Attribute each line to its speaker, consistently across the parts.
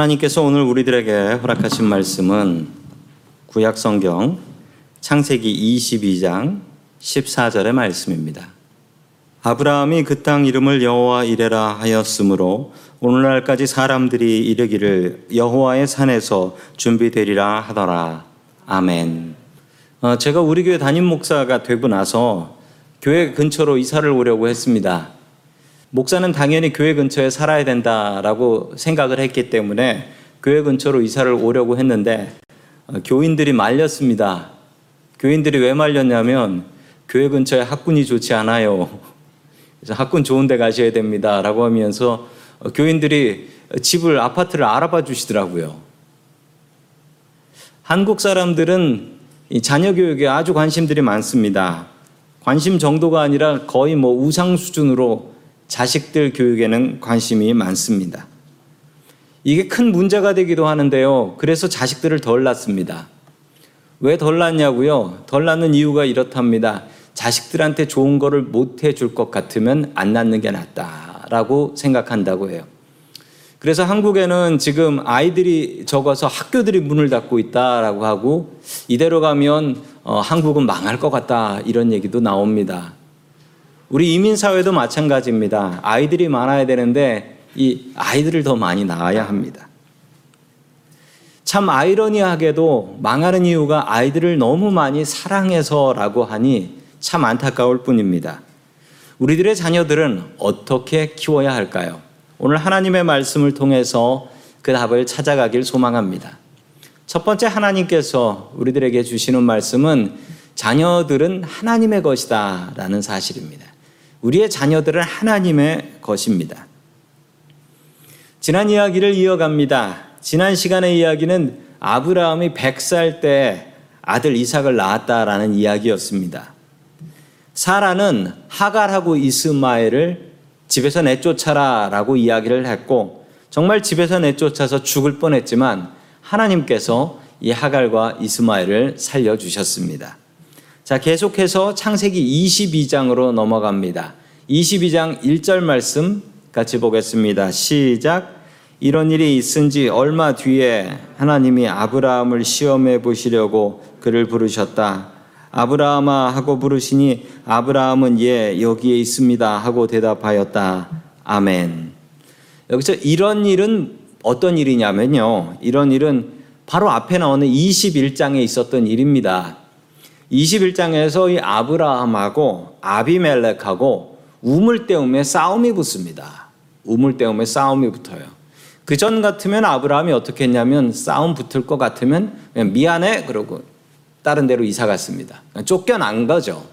Speaker 1: 하나님께서 오늘 우리들에게 허락하신 말씀은 구약 성경 창세기 22장 14절의 말씀입니다. 아브라함이 그 땅 이름을 여호와 이레라 하였으므로 오늘날까지 사람들이 이르기를 여호와의 산에서 준비되리라 하더라. 아멘. 어, 제가 우리 교회 담임 목사가 되고 나서 교회 근처로 이사를 오려고 했습니다. 목사는 당연히 교회 근처에 살아야 된다라고 생각을 했기 때문에 교회 근처로 이사를 오려고 했는데 어, 교인들이 말렸습니다. 교인들이 왜 말렸냐면 교회 근처에 학군이 좋지 않아요. 그래서 학군 좋은 데 가셔야 됩니다 라고 하면서 어, 교인들이 집을 아파트를 알아봐 주시더라고요. 한국 사람들은 자녀 교육에 아주 관심들이 많습니다. 관심 정도가 아니라 거의 뭐 우상 수준으로 자식들 교육에는 관심이 많습니다. 이게 큰 문제가 되기도 하는데요. 그래서 자식들을 덜 낳습니다. 왜 덜 낳냐고요? 덜 낳는 이유가 이렇답니다. 자식들한테 좋은 거를 못 해줄 것 같으면 안 낳는 게 낫다라고 생각한다고 해요. 그래서 한국에는 지금 아이들이 적어서 학교들이 문을 닫고 있다라고 하고 이대로 가면 어, 한국은 망할 것 같다 이런 얘기도 나옵니다. 우리 이민 사회도 마찬가지입니다. 아이들이 많아야 되는데 이 아이들을 더 많이 낳아야 합니다. 참 아이러니하게도 망하는 이유가 아이들을 너무 많이 사랑해서라고 하니 참 안타까울 뿐입니다. 우리들의 자녀들은 어떻게 키워야 할까요? 오늘 하나님의 말씀을 통해서 그 답을 찾아가길 소망합니다. 첫 번째 하나님께서 우리들에게 주시는 말씀은 자녀들은 하나님의 것이다 라는 사실입니다. 우리의 자녀들은 하나님의 것입니다. 지난 이야기를 이어갑니다. 지난 시간의 이야기는 아브라함이 100살 때 아들 이삭을 낳았다라는 이야기였습니다. 사라는 하갈하고 이스마엘을 집에서 내쫓아라라고 이야기를 했고 정말 집에서 내쫓아서 죽을 뻔했지만 하나님께서 이 하갈과 이스마엘을 살려 주셨습니다. 자, 계속해서 창세기 22장으로 넘어갑니다. 22장 1절 말씀 같이 보겠습니다. 시작. 이런 일이 있은 지 얼마 뒤에 하나님이 아브라함을 시험해 보시려고 그를 부르셨다. 아브라함아 하고 부르시니 아브라함은 예 여기에 있습니다 하고 대답하였다. 아멘. 여기서 이런 일은 어떤 일이냐면요. 이런 일은 바로 앞에 나오는 21장에 있었던 일입니다. 21장에서 이 아브라함하고 아비멜렉하고 우물대음에 싸움이 붙습니다. 우물대음에 싸움이 붙어요. 그 전 같으면 아브라함이 어떻게 했냐면 싸움 붙을 것 같으면 미안해 그러고 다른 데로 이사 갔습니다. 쫓겨난 거죠.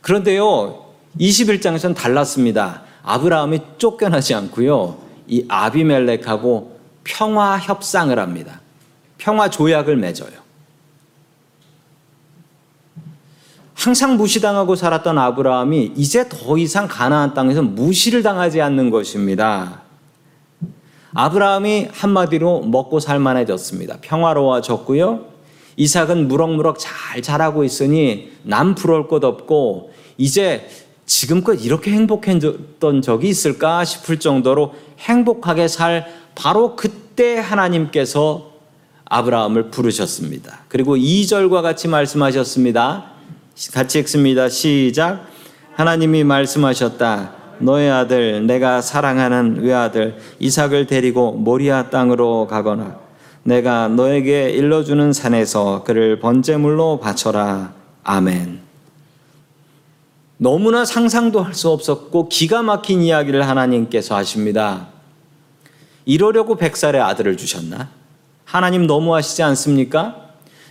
Speaker 1: 그런데요, 21장에서는 달랐습니다. 아브라함이 쫓겨나지 않고요, 이 아비멜렉하고 평화 협상을 합니다. 평화 조약을 맺어요. 항상 무시당하고 살았던 아브라함이 이제 더 이상 가나안 땅에서 무시를 당하지 않는 것입니다. 아브라함이 한마디로 먹고 살만해졌습니다. 평화로워졌고요. 이삭은 무럭무럭 잘 자라고 있으니 남 부러울 것 없고 이제 지금껏 이렇게 행복했던 적이 있을까 싶을 정도로 행복하게 살 바로 그때 하나님께서 아브라함을 부르셨습니다. 그리고 2절과 같이 말씀하셨습니다. 같이 읽습니다. 시작. 하나님이 말씀하셨다. 너의 아들, 내가 사랑하는 외아들 이삭을 데리고 모리아 땅으로 가거나 내가 너에게 일러주는 산에서 그를 번제물로 바쳐라. 아멘. 너무나 상상도 할 수 없었고 기가 막힌 이야기를 하나님께서 하십니다. 이러려고 백살의 아들을 주셨나? 하나님 너무하시지 않습니까?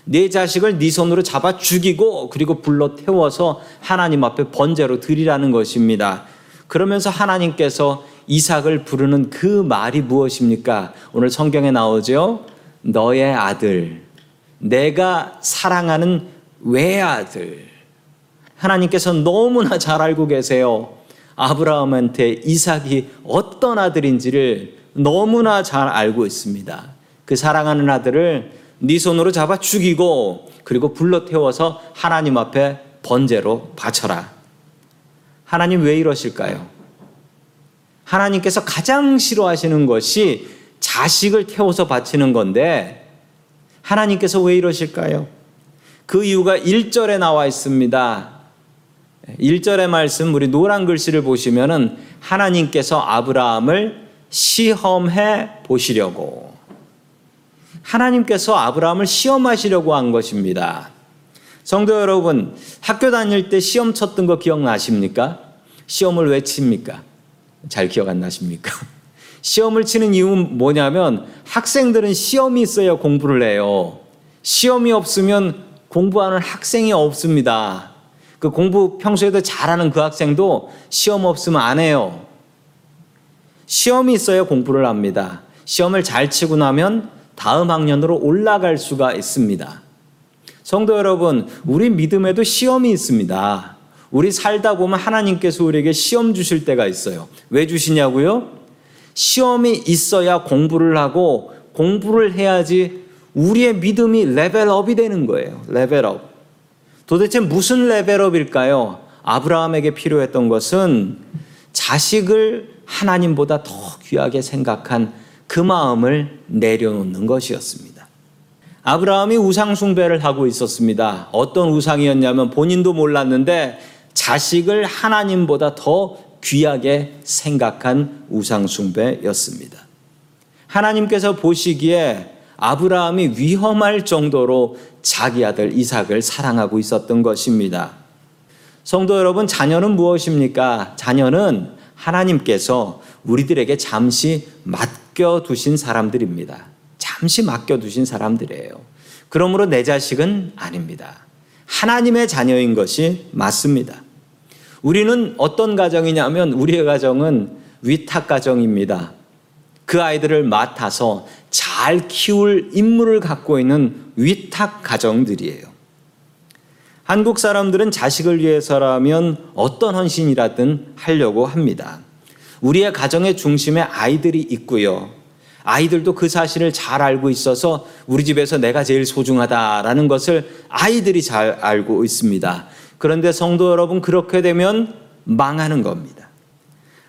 Speaker 1: 네 자식을 네 손으로 잡아 죽이고 그리고 불러 태워서 하나님 앞에 번제로 드리라는 것입니다. 그러면서 하나님께서 이삭을 부르는 그 말이 무엇입니까? 오늘 성경에 나오죠. 너의 아들, 내가 사랑하는 외아들. 하나님께서 너무나 잘 알고 계세요. 아브라함한테 이삭이 어떤 아들인지를 너무나 잘 알고 있습니다. 그 사랑하는 아들을 네 손으로 잡아 죽이고 그리고 불러 태워서 하나님 앞에 번제로 바쳐라. 하나님 왜 이러실까요? 하나님께서 가장 싫어하시는 것이 자식을 태워서 바치는 건데 하나님께서 왜 이러실까요? 그 이유가 1절에 나와 있습니다. 1절의 말씀 우리 노란 글씨를 보시면은 하나님께서 아브라함을 시험해 보시려고 하나님께서 아브라함을 시험하시려고 한 것입니다. 성도 여러분, 학교 다닐 때 시험 쳤던 거 기억나십니까? 시험을 왜 칩니까? 잘 기억 안 나십니까? 시험을 치는 이유는 뭐냐면 학생들은 시험이 있어야 공부를 해요. 시험이 없으면 공부하는 학생이 없습니다. 그 공부 평소에도 잘하는 그 학생도 시험 없으면 안 해요. 시험이 있어야 공부를 합니다. 시험을 잘 치고 나면 다음 학년으로 올라갈 수가 있습니다. 성도 여러분, 우리 믿음에도 시험이 있습니다. 우리 살다 보면 하나님께서 우리에게 시험 주실 때가 있어요. 왜 주시냐고요? 시험이 있어야 공부를 하고 공부를 해야지 우리의 믿음이 레벨업이 되는 거예요. 레벨업. 도대체 무슨 레벨업일까요? 아브라함에게 필요했던 것은 자식을 하나님보다 더 귀하게 생각한 그 마음을 내려놓는 것이었습니다. 아브라함이 우상숭배를 하고 있었습니다. 어떤 우상이었냐면 본인도 몰랐는데 자식을 하나님보다 더 귀하게 생각한 우상숭배였습니다. 하나님께서 보시기에 아브라함이 위험할 정도로 자기 아들 이삭을 사랑하고 있었던 것입니다. 성도 여러분, 자녀는 무엇입니까? 자녀는 하나님께서 우리들에게 잠시 맡 겨두신 사람들입니다. 잠시 맡겨두신 사람들이에요. 그러므로 내 자식은 아닙니다. 하나님의 자녀인 것이 맞습니다. 우리는 어떤 가정이냐면 우리의 가정은 위탁 가정입니다. 그 아이들을 맡아서 잘 키울 임무를 갖고 있는 위탁 가정들이에요. 한국 사람들은 자식을 위해서라면 어떤 헌신이라든 하려고 합니다. 우리의 가정의 중심에 아이들이 있고요. 아이들도 그 사실을 잘 알고 있어서 우리 집에서 내가 제일 소중하다라는 것을 아이들이 잘 알고 있습니다. 그런데 성도 여러분, 그렇게 되면 망하는 겁니다.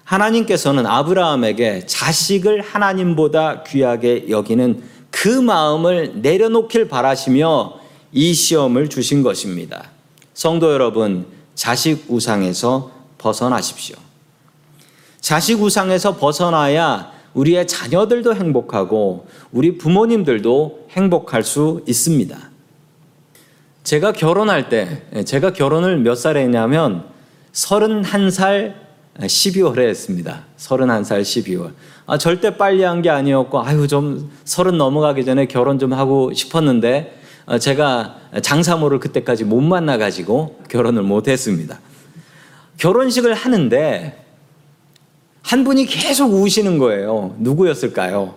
Speaker 1: 하나님께서는 아브라함에게 자식을 하나님보다 귀하게 여기는 그 마음을 내려놓길 바라시며 이 시험을 주신 것입니다. 성도 여러분, 자식 우상에서 벗어나십시오. 자식 우상에서 벗어나야 우리의 자녀들도 행복하고 우리 부모님들도 행복할 수 있습니다. 제가 결혼할 때, 제가 결혼을 몇 살에 했냐면 31살 12월에 했습니다. 31살 12월. 아, 절대 빨리 한 게 아니었고, 아유, 좀 서른 넘어가기 전에 결혼 좀 하고 싶었는데, 어, 제가 장사모를 그때까지 못 만나가지고 결혼을 못 했습니다. 결혼식을 하는데, 한 분이 계속 우시는 거예요. 누구였을까요?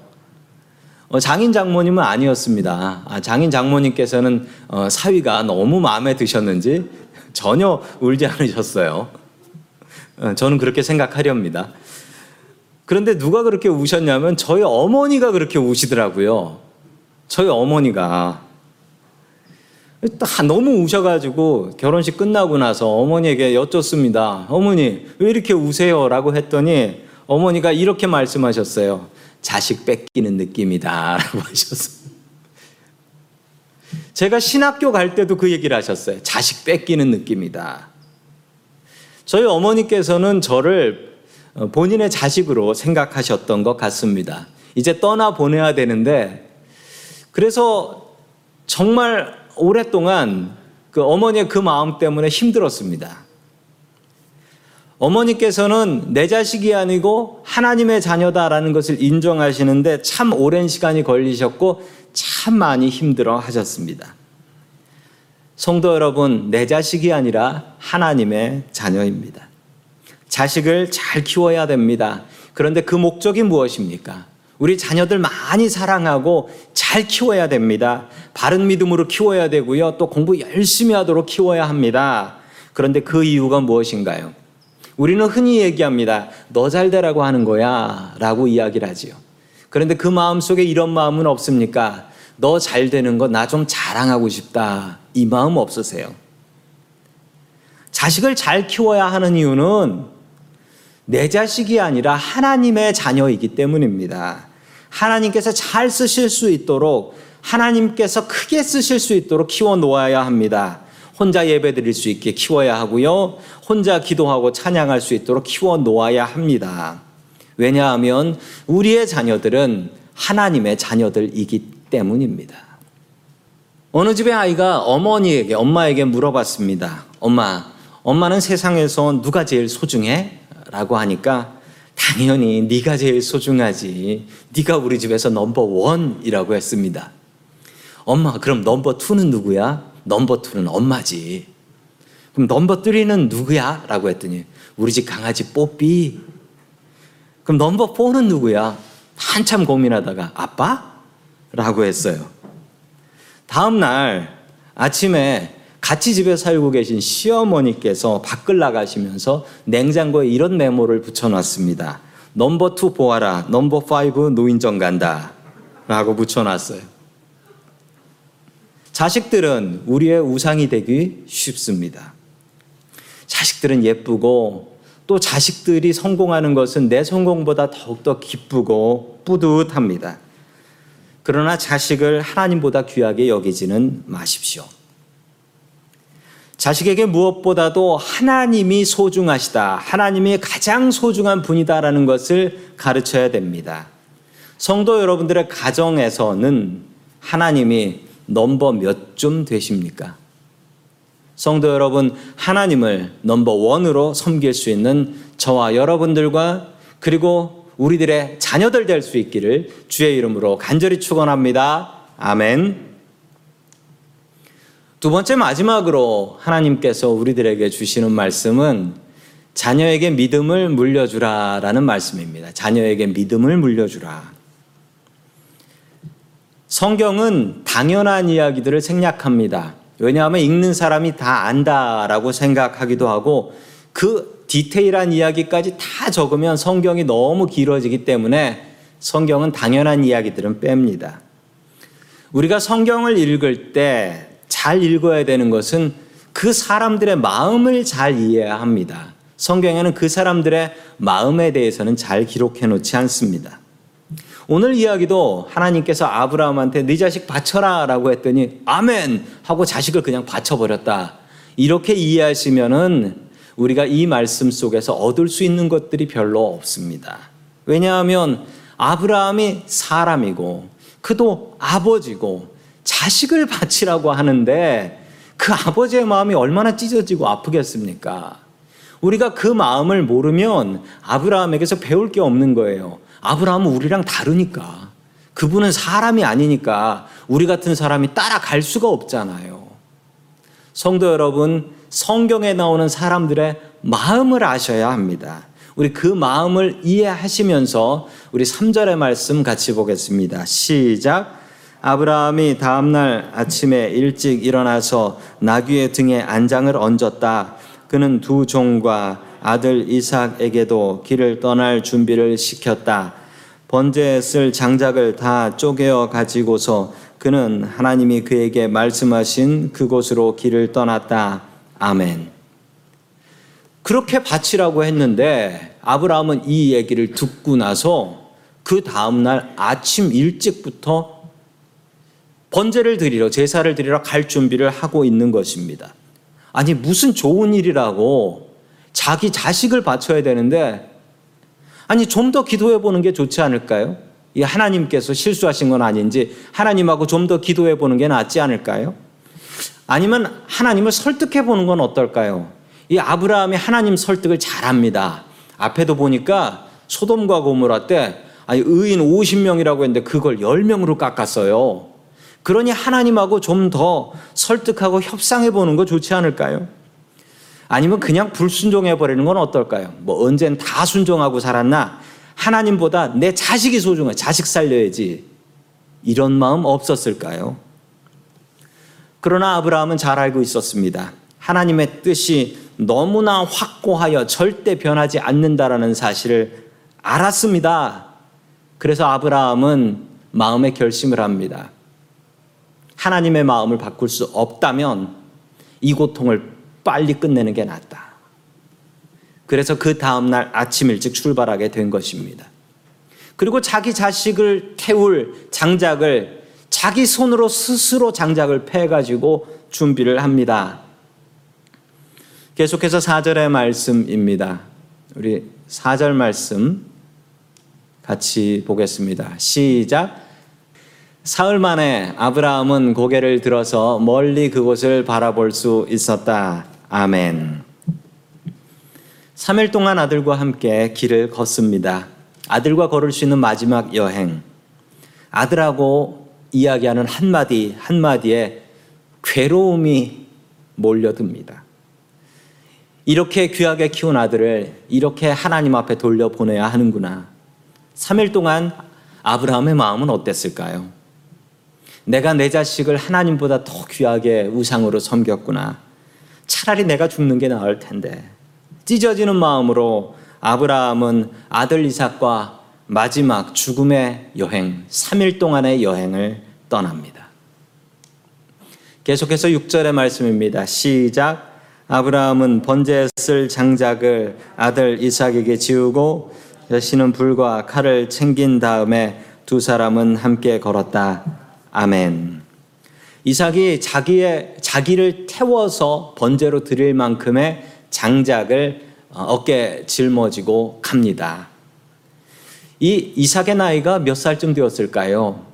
Speaker 1: 어, 장인 장모님은 아니었습니다. 아, 장인 장모님께서는 어, 사위가 너무 마음에 드셨는지 전혀 울지 않으셨어요. 어, 저는 그렇게 생각하렵니다. 그런데 누가 그렇게 우셨냐면 저희 어머니가 그렇게 우시더라고요. 저희 어머니가 너무 우셔가지고 결혼식 끝나고 나서 어머니에게 여쭙습니다. 어머니 왜 이렇게 우세요?라고 했더니 어머니가 이렇게 말씀하셨어요. 자식 뺏기는 느낌이다 라고 하셨어요. 제가 신학교 갈 때도 그 얘기를 하셨어요. 자식 뺏기는 느낌이다. 저희 어머니께서는 저를 어, 본인의 자식으로 생각하셨던 것 같습니다. 이제 떠나 보내야 되는데 그래서 정말 오랫동안 그 어머니의 그 마음 때문에 힘들었습니다. 어머니께서는 내 자식이 아니고 하나님의 자녀다라는 것을 인정하시는데 참 오랜 시간이 걸리셨고 참 많이 힘들어 하셨습니다. 성도 여러분, 내 자식이 아니라 하나님의 자녀입니다. 자식을 잘 키워야 됩니다. 그런데 그 목적이 무엇입니까? 우리 자녀들 많이 사랑하고 잘 키워야 됩니다. 바른 믿음으로 키워야 되고요. 또 공부 열심히 하도록 키워야 합니다. 그런데 그 이유가 무엇인가요? 우리는 흔히 얘기합니다. 너 잘 되라고 하는 거야. 라고 이야기를 하지요. 그런데 그 마음 속에 이런 마음은 없습니까? 너 잘 되는 거 나 좀 자랑하고 싶다. 이 마음 없으세요? 자식을 잘 키워야 하는 이유는 내 자식이 아니라 하나님의 자녀이기 때문입니다. 하나님께서 잘 쓰실 수 있도록 하나님께서 크게 쓰실 수 있도록 키워 놓아야 합니다. 혼자 예배 드릴 수 있게 키워야 하고요. 혼자 기도하고 찬양할 수 있도록 키워 놓아야 합니다. 왜냐하면 우리의 자녀들은 하나님의 자녀들이기 때문입니다. 어느 집의 아이가 어머니에게, 엄마에게 물어봤습니다. 엄마, 엄마는 세상에서 누가 제일 소중해? 라고 하니까 당연히 네가 제일 소중하지. 네가 우리 집에서 number one이라고 했습니다. 엄마, 그럼 number two는 누구야? number two는 엄마지. 그럼 number three는 누구야? 라고 했더니 우리 집 강아지 뽀삐. 그럼 넘버 포는 누구야? 한참 고민하다가 아빠? 라고 했어요. 다음 날 아침에 같이 집에 살고 계신 시어머니께서 밖을 나가시면서 냉장고에 이런 메모를 붙여놨습니다. number two 보아라. number five 노인정 간다. 라고 붙여놨어요. 자식들은 우리의 우상이 되기 쉽습니다. 자식들은 예쁘고 또 자식들이 성공하는 것은 내 성공보다 더욱더 기쁘고 뿌듯합니다. 그러나 자식을 하나님보다 귀하게 여기지는 마십시오. 자식에게 무엇보다도 하나님이 소중하시다. 하나님이 가장 소중한 분이다라는 것을 가르쳐야 됩니다. 성도 여러분들의 가정에서는 하나님이 넘버 몇 좀 되십니까? 성도 여러분, 하나님을 넘버 원으로 섬길 수 있는 저와 여러분들과 그리고 우리들의 자녀들 될 수 있기를 주의 이름으로 간절히 축원합니다. 아멘. 두 번째 마지막으로 하나님께서 우리들에게 주시는 말씀은 자녀에게 믿음을 물려주라라는 말씀입니다. 자녀에게 믿음을 물려주라. 성경은 당연한 이야기들을 생략합니다. 왜냐하면 읽는 사람이 다 안다라고 생각하기도 하고 그 디테일한 이야기까지 다 적으면 성경이 너무 길어지기 때문에 성경은 당연한 이야기들은 뺍니다. 우리가 성경을 읽을 때 잘 읽어야 되는 것은 그 사람들의 마음을 잘 이해해야 합니다. 성경에는 그 사람들의 마음에 대해서는 잘 기록해 놓지 않습니다. 오늘 이야기도 하나님께서 아브라함한테 네 자식 바쳐라 라고 했더니 아멘 하고 자식을 그냥 바쳐 버렸다. 이렇게 이해하시면은 우리가 이 말씀 속에서 얻을 수 있는 것들이 별로 없습니다. 왜냐하면 아브라함이 사람이고 그도 아버지고 자식을 바치라고 하는데 그 아버지의 마음이 얼마나 찢어지고 아프겠습니까? 우리가 그 마음을 모르면 아브라함에게서 배울 게 없는 거예요. 아브라함은 우리랑 다르니까. 그분은 사람이 아니니까 우리 같은 사람이 따라갈 수가 없잖아요. 성도 여러분, 성경에 나오는 사람들의 마음을 아셔야 합니다. 우리 그 마음을 이해하시면서 우리 3절의 말씀 같이 보겠습니다. 시작. 아브라함이 다음날 아침에 일찍 일어나서 나귀의 등에 안장을 얹었다. 그는 두 종과 아들 이삭에게도 길을 떠날 준비를 시켰다. 번제에 쓸 장작을 다 쪼개어 가지고서 그는 하나님이 그에게 말씀하신 그곳으로 길을 떠났다. 아멘. 그렇게 바치라고 했는데 아브라함은 이 얘기를 듣고 나서 그 다음날 아침 일찍부터 번제를 드리러 제사를 드리러 갈 준비를 하고 있는 것입니다. 아니 무슨 좋은 일이라고 자기 자식을 바쳐야 되는데 아니 좀 더 기도해 보는 게 좋지 않을까요? 이 하나님께서 실수하신 건 아닌지 하나님하고 좀 더 기도해 보는 게 낫지 않을까요? 아니면 하나님을 설득해 보는 건 어떨까요? 이 아브라함이 하나님 설득을 잘합니다. 앞에도 보니까 소돔과 고모라 때 아니 의인 50명이라고 했는데 그걸 10명으로 깎았어요. 그러니 하나님하고 좀 더 설득하고 협상해 보는 거 좋지 않을까요? 아니면 그냥 불순종해 버리는 건 어떨까요? 뭐 언젠 다 순종하고 살았나? 하나님보다 내 자식이 소중해. 자식 살려야지. 이런 마음 없었을까요? 그러나 아브라함은 잘 알고 있었습니다. 하나님의 뜻이 너무나 확고하여 절대 변하지 않는다라는 사실을 알았습니다. 그래서 아브라함은 마음의 결심을 합니다. 하나님의 마음을 바꿀 수 없다면 이 고통을 빨리 끝내는 게 낫다. 그래서 그 다음날 아침 일찍 출발하게 된 것입니다. 그리고 자기 자식을 태울 장작을 자기 손으로 스스로 장작을 패가지고 준비를 합니다. 계속해서 4절의 말씀입니다. 우리 4절 말씀 같이 보겠습니다. 시작. 사흘 만에 아브라함은 고개를 들어서 멀리 그곳을 바라볼 수 있었다. 아멘. 3일 동안 아들과 함께 길을 걷습니다. 아들과 걸을 수 있는 마지막 여행. 아들하고 이야기하는 한마디 한마디에 괴로움이 몰려듭니다. 이렇게 귀하게 키운 아들을 이렇게 하나님 앞에 돌려보내야 하는구나. 3일 동안 아브라함의 마음은 어땠을까요? 내가 내 자식을 하나님보다 더 귀하게 우상으로 섬겼구나. 차라리 내가 죽는 게 나을 텐데. 찢어지는 마음으로 아브라함은 아들 이삭과 마지막 죽음의 여행, 3일 동안의 여행을 떠납니다. 계속해서 6절의 말씀입니다. 시작. 아브라함은 번제에 쓸 장작을 아들 이삭에게 지우고 자신은 불과 칼을 챙긴 다음에 두 사람은 함께 걸었다. 아멘. 이삭이 자기의 자기를 태워서 번제로 드릴 만큼의 장작을 어깨 짊어지고 갑니다. 이 이삭의 나이가 몇 살쯤 되었을까요?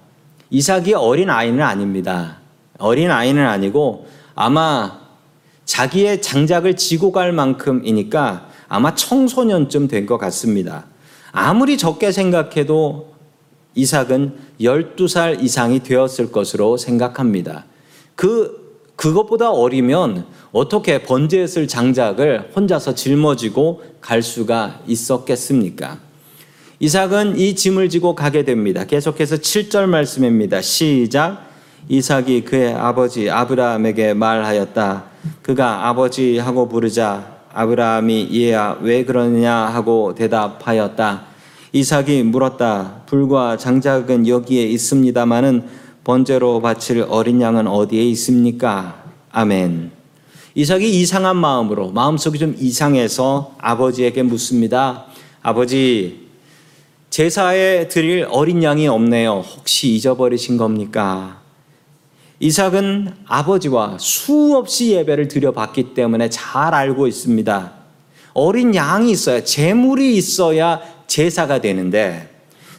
Speaker 1: 이삭이 어린 아이는 아닙니다. 어린 아이는 아니고 아마 자기의 장작을 지고 갈 만큼이니까 아마 청소년쯤 된 것 같습니다. 아무리 적게 생각해도 이삭은 12살 이상이 되었을 것으로 생각합니다. 그, 그것보다 어리면 어떻게 번제에 쓸 장작을 혼자서 짊어지고 갈 수가 있었겠습니까? 이삭은 이 짐을 지고 가게 됩니다. 계속해서 7절 말씀입니다. 시작. 이삭이 그의 아버지 아브라함에게 말하였다. 그가 아버지 하고 부르자 아브라함이 얘야 왜 그러냐 하고 대답하였다. 이삭이 물었다. 불과 장작은 여기에 있습니다마는 번제로 바칠 어린 양은 어디에 있습니까? 아멘. 이삭이 이상한 마음으로 마음속이 좀 이상해서 아버지에게 묻습니다. 아버지 제사에 드릴 어린 양이 없네요. 혹시 잊어버리신 겁니까? 이삭은 아버지와 수없이 예배를 드려봤기 때문에 잘 알고 있습니다. 어린 양이 있어야, 재물이 있어야 제사가 되는데,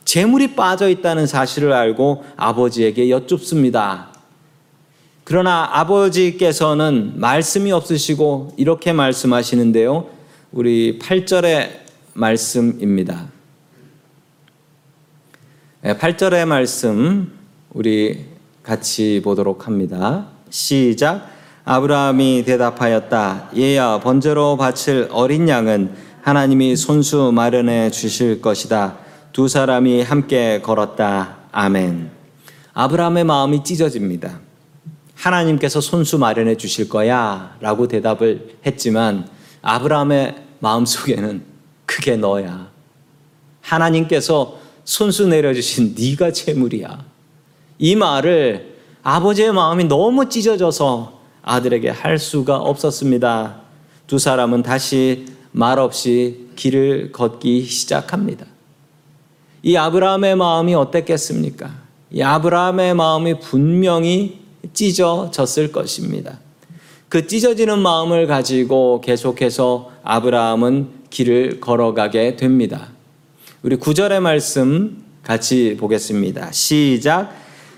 Speaker 1: 재물이 빠져 있다는 사실을 알고 아버지에게 여쭙습니다. 그러나 아버지께서는 말씀이 없으시고 이렇게 말씀하시는데요. 우리 8절의 말씀입니다. 8절의 말씀 우리 같이 보도록 합니다. 시작. 아브라함이 대답하였다. 얘야 번제로 바칠 어린 양은 하나님이 손수 마련해 주실 것이다. 두 사람이 함께 걸었다. 아멘. 아브라함의 마음이 찢어집니다. 하나님께서 손수 마련해 주실 거야 라고 대답을 했지만 아브라함의 마음 속에는 그게 너야. 하나님께서 손수 내려주신 네가 재물이야. 이 말을 아버지의 마음이 너무 찢어져서 아들에게 할 수가 없었습니다. 두 사람은 다시 말없이 길을 걷기 시작합니다. 이 아브라함의 마음이 어땠겠습니까? 이 아브라함의 마음이 분명히 찢어졌을 것입니다. 그 찢어지는 마음을 가지고 계속해서 아브라함은 길을 걸어가게 됩니다. 우리 구절의 말씀 같이 보겠습니다. 시작.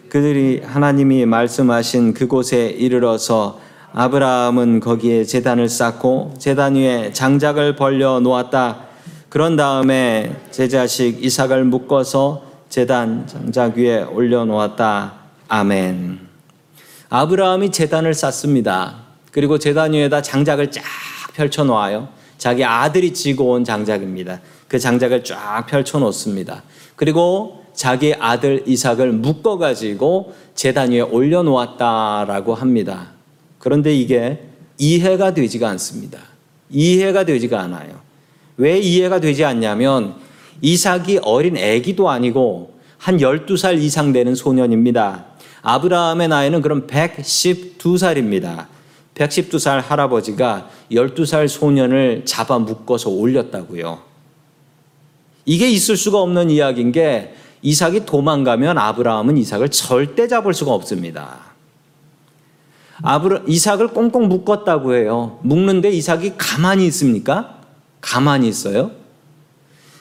Speaker 1: 그들이 하나님이 말씀하신 그곳에 이르러서 아브라함은 거기에 재단을 쌓고 재단 위에 장작을 벌려 놓았다. 그런 다음에 제 자식 이삭을 묶어서 재단 장작 위에 올려 놓았다. 아멘. 아브라함이 재단을 쌓습니다. 그리고 재단 위에다 장작을 쫙 펼쳐 놓아요. 자기 아들이 지고 온 장작입니다. 그 장작을 쫙 펼쳐 놓습니다. 그리고 자기 아들 이삭을 묶어 가지고 재단 위에 올려 놓았다라고 합니다. 그런데 이게 이해가 되지가 않습니다. 이해가 되지가 않아요. 왜 이해가 되지 않냐면 이삭이 어린 애기도 아니고 한 12살 이상 되는 소년입니다. 아브라함의 나이는 그럼 112살입니다. 112살 할아버지가 12살 소년을 잡아 묶어서 올렸다고요. 이게 있을 수가 없는 이야기인 게 이삭이 도망가면 아브라함은 이삭을 절대 잡을 수가 없습니다. 아브라, 이삭을 꽁꽁 묶었다고 해요. 묶는데 이삭이 가만히 있습니까? 가만히 있어요?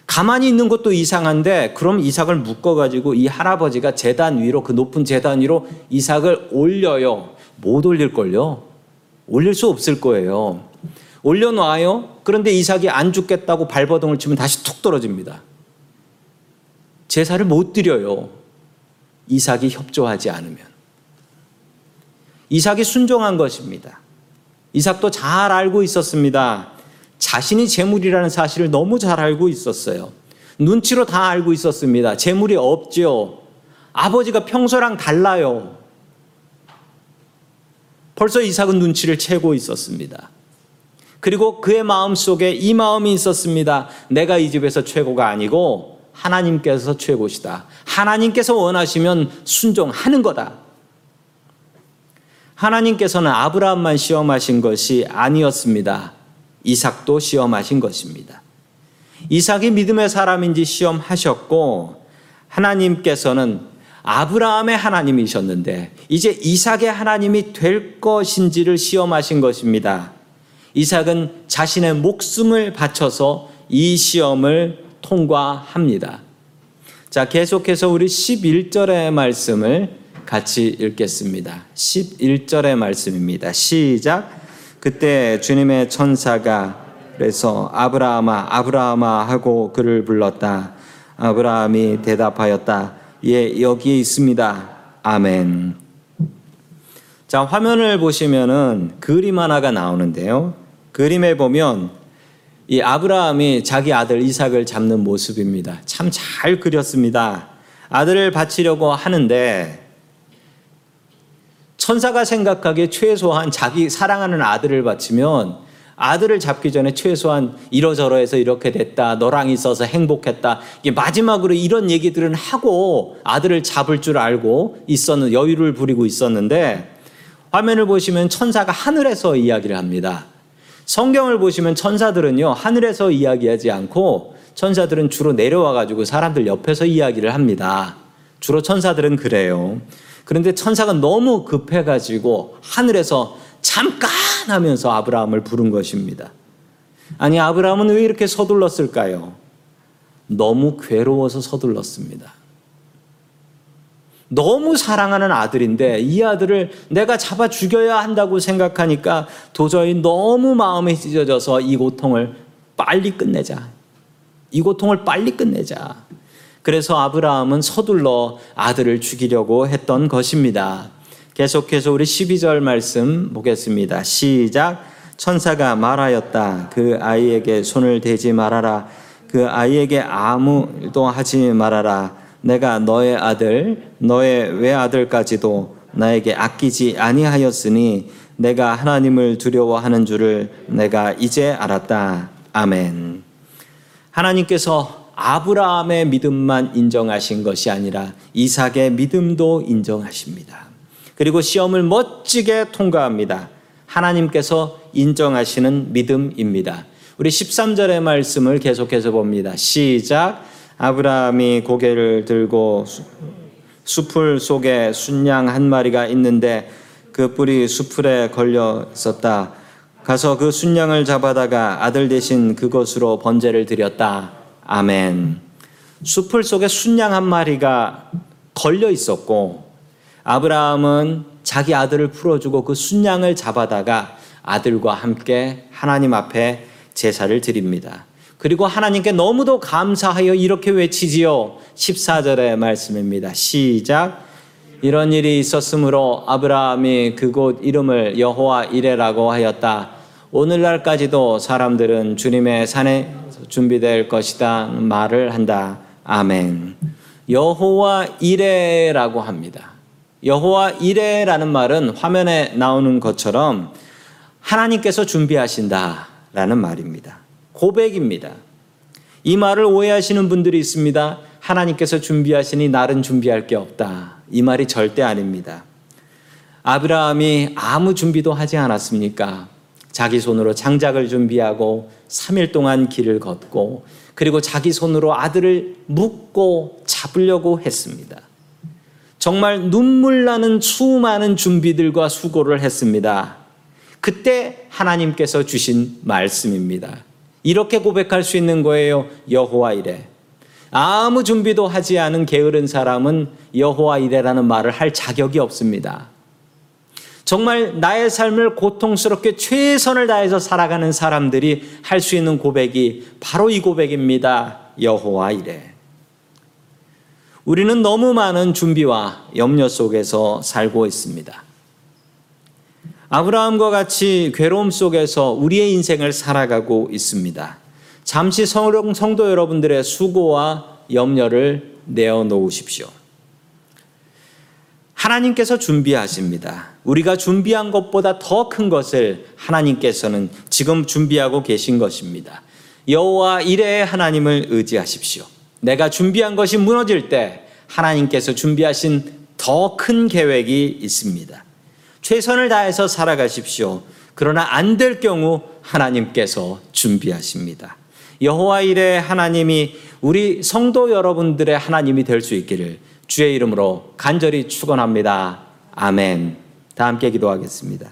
Speaker 1: 가만히 있는 것도 이상한데 그럼 이삭을 묶어 가지고 이 할아버지가 재단 위로 그 높은 재단 위로 이삭을 올려요. 못 올릴 걸요? 올릴 수 없을 거예요. 올려 놔요. 그런데 이삭이 안 죽겠다고 발버둥을 치면 다시 툭 떨어집니다. 제사를 못 드려요. 이삭이 협조하지 않으면. 이삭이 순종한 것입니다. 이삭도 잘 알고 있었습니다. 자신이 재물이라는 사실을 너무 잘 알고 있었어요. 눈치로 다 알고 있었습니다. 재물이 없죠. 아버지가 평소랑 달라요. 벌써 이삭은 눈치를 채고 있었습니다. 그리고 그의 마음 속에 이 마음이 있었습니다. 내가 이 집에서 최고가 아니고 하나님께서 최고시다. 하나님께서 원하시면 순종하는 거다. 하나님께서는 아브라함만 시험하신 것이 아니었습니다. 이삭도 시험하신 것입니다. 이삭이 믿음의 사람인지 시험하셨고 하나님께서는 아브라함의 하나님이셨는데 이제 이삭의 하나님이 될 것인지를 시험하신 것입니다. 이삭은 자신의 목숨을 바쳐서 이 시험을 통과합니다. 자, 계속해서 우리 11절의 말씀을 같이 읽겠습니다. 11절의 말씀입니다. 시작. 그때 주님의 천사가 그래서 아브라함아 아브라함아 하고 그를 불렀다. 아브라함이 대답하였다. 예, 여기에 있습니다. 아멘. 자, 화면을 보시면은 그림 하나가 나오는데요. 그림에 보면 이 아브라함이 자기 아들 이삭을 잡는 모습입니다. 참 잘 그렸습니다. 아들을 바치려고 하는데 천사가 생각하기에 최소한 자기 사랑하는 아들을 바치면 아들을 잡기 전에 최소한 이러저러해서 이렇게 됐다. 너랑 있어서 행복했다. 이게 마지막으로 이런 얘기들은 하고 아들을 잡을 줄 알고 있었는 여유를 부리고 있었는데 화면을 보시면 천사가 하늘에서 이야기를 합니다. 성경을 보시면 천사들은요 하늘에서 이야기하지 않고 천사들은 주로 내려와 가지고 사람들 옆에서 이야기를 합니다. 주로 천사들은 그래요. 그런데 천사가 너무 급해가지고 하늘에서 잠깐 하면서 아브라함을 부른 것입니다. 아니, 아브라함은 왜 이렇게 서둘렀을까요? 너무 괴로워서 서둘렀습니다. 너무 사랑하는 아들인데 이 아들을 내가 잡아 죽여야 한다고 생각하니까 도저히 너무 마음이 찢어져서 이 고통을 빨리 끝내자. 이 고통을 빨리 끝내자. 그래서 아브라함은 서둘러 아들을 죽이려고 했던 것입니다. 계속해서 우리 12절 말씀 보겠습니다. 시작. 천사가 말하였다. 그 아이에게 손을 대지 말아라. 그 아이에게 아무 일도 하지 말아라. 내가 너의 아들, 너의 외아들까지도 나에게 아끼지 아니하였으니 내가 하나님을 두려워하는 줄을 내가 이제 알았다. 아멘. 하나님께서 아브라함의 믿음만 인정하신 것이 아니라 이삭의 믿음도 인정하십니다. 그리고 시험을 멋지게 통과합니다. 하나님께서 인정하시는 믿음입니다. 우리 13절의 말씀을 계속해서 봅니다. 시작. 아브라함이 고개를 들고 수풀 속에 순양 한 마리가 있는데 그 뿔이 수풀에 걸려 있었다. 가서 그 순양을 잡아다가 아들 대신 그것으로 번제를 드렸다. 아멘. 수풀 속에 순양 한 마리가 걸려 있었고 아브라함은 자기 아들을 풀어주고 그 순양을 잡아다가 아들과 함께 하나님 앞에 제사를 드립니다. 그리고 하나님께 너무도 감사하여 이렇게 외치지요. 14절의 말씀입니다. 시작. 이런 일이 있었으므로 아브라함이 그곳 이름을 여호와 이레라고 하였다. 오늘날까지도 사람들은 주님의 산에 준비될 것이다 말을 한다. 아멘. 여호와 이레라고 합니다. 여호와 이레라는 말은 화면에 나오는 것처럼 하나님께서 준비하신다라는 말입니다. 고백입니다. 이 말을 오해하시는 분들이 있습니다. 하나님께서 준비하시니 나는 준비할 게 없다. 이 말이 절대 아닙니다. 아브라함이 아무 준비도 하지 않았습니까? 자기 손으로 장작을 준비하고 3일 동안 길을 걷고 그리고 자기 손으로 아들을 묶고 잡으려고 했습니다. 정말 눈물 나는 수많은 준비들과 수고를 했습니다. 그때 하나님께서 주신 말씀입니다. 이렇게 고백할 수 있는 거예요. 여호와 이래. 아무 준비도 하지 않은 게으른 사람은 여호와 이래라는 말을 할 자격이 없습니다. 정말 나의 삶을 고통스럽게 최선을 다해서 살아가는 사람들이 할 수 있는 고백이 바로 이 고백입니다. 여호와 이래. 우리는 너무 많은 준비와 염려 속에서 살고 있습니다. 아브라함과 같이 괴로움 속에서 우리의 인생을 살아가고 있습니다. 잠시 성- 성도 여러분들의 수고와 염려를 내어놓으십시오. 하나님께서 준비하십니다. 우리가 준비한 것보다 더 큰 것을 하나님께서는 지금 준비하고 계신 것입니다. 여호와 이레의 하나님을 의지하십시오. 내가 준비한 것이 무너질 때 하나님께서 준비하신 더 큰 계획이 있습니다. 최선을 다해서 살아가십시오. 그러나 안 될 경우 하나님께서 준비하십니다. 여호와 이레 하나님이 우리 성도 여러분들의 하나님이 될 수 있기를 주의 이름으로 간절히 축원합니다. 아멘. 다 함께 기도하겠습니다.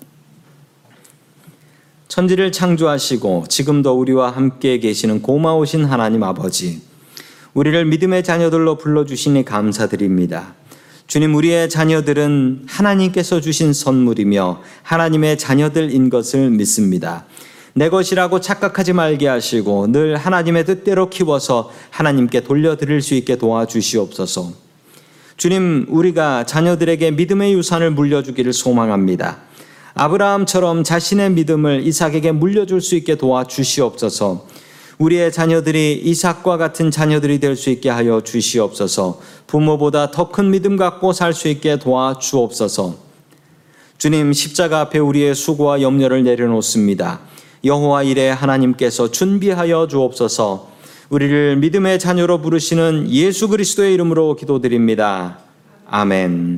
Speaker 1: 천지를 창조하시고 지금도 우리와 함께 계시는 고마우신 하나님 아버지, 우리를 믿음의 자녀들로 불러주시니 감사드립니다. 주님, 우리의 자녀들은 하나님께서 주신 선물이며 하나님의 자녀들인 것을 믿습니다. 내 것이라고 착각하지 말게 하시고 늘 하나님의 뜻대로 키워서 하나님께 돌려드릴 수 있게 도와주시옵소서. 주님, 우리가 자녀들에게 믿음의 유산을 물려주기를 소망합니다. 아브라함처럼 자신의 믿음을 이삭에게 물려줄 수 있게 도와주시옵소서. 우리의 자녀들이 이삭과 같은 자녀들이 될 수 있게 하여 주시옵소서. 부모보다 더 큰 믿음 갖고 살 수 있게 도와주옵소서. 주님 십자가 앞에 우리의 수고와 염려를 내려놓습니다. 여호와 이래 하나님께서 준비하여 주옵소서. 우리를 믿음의 자녀로 부르시는 예수 그리스도의 이름으로 기도드립니다. 아멘.